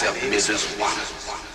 yourself, Mrs. Watt.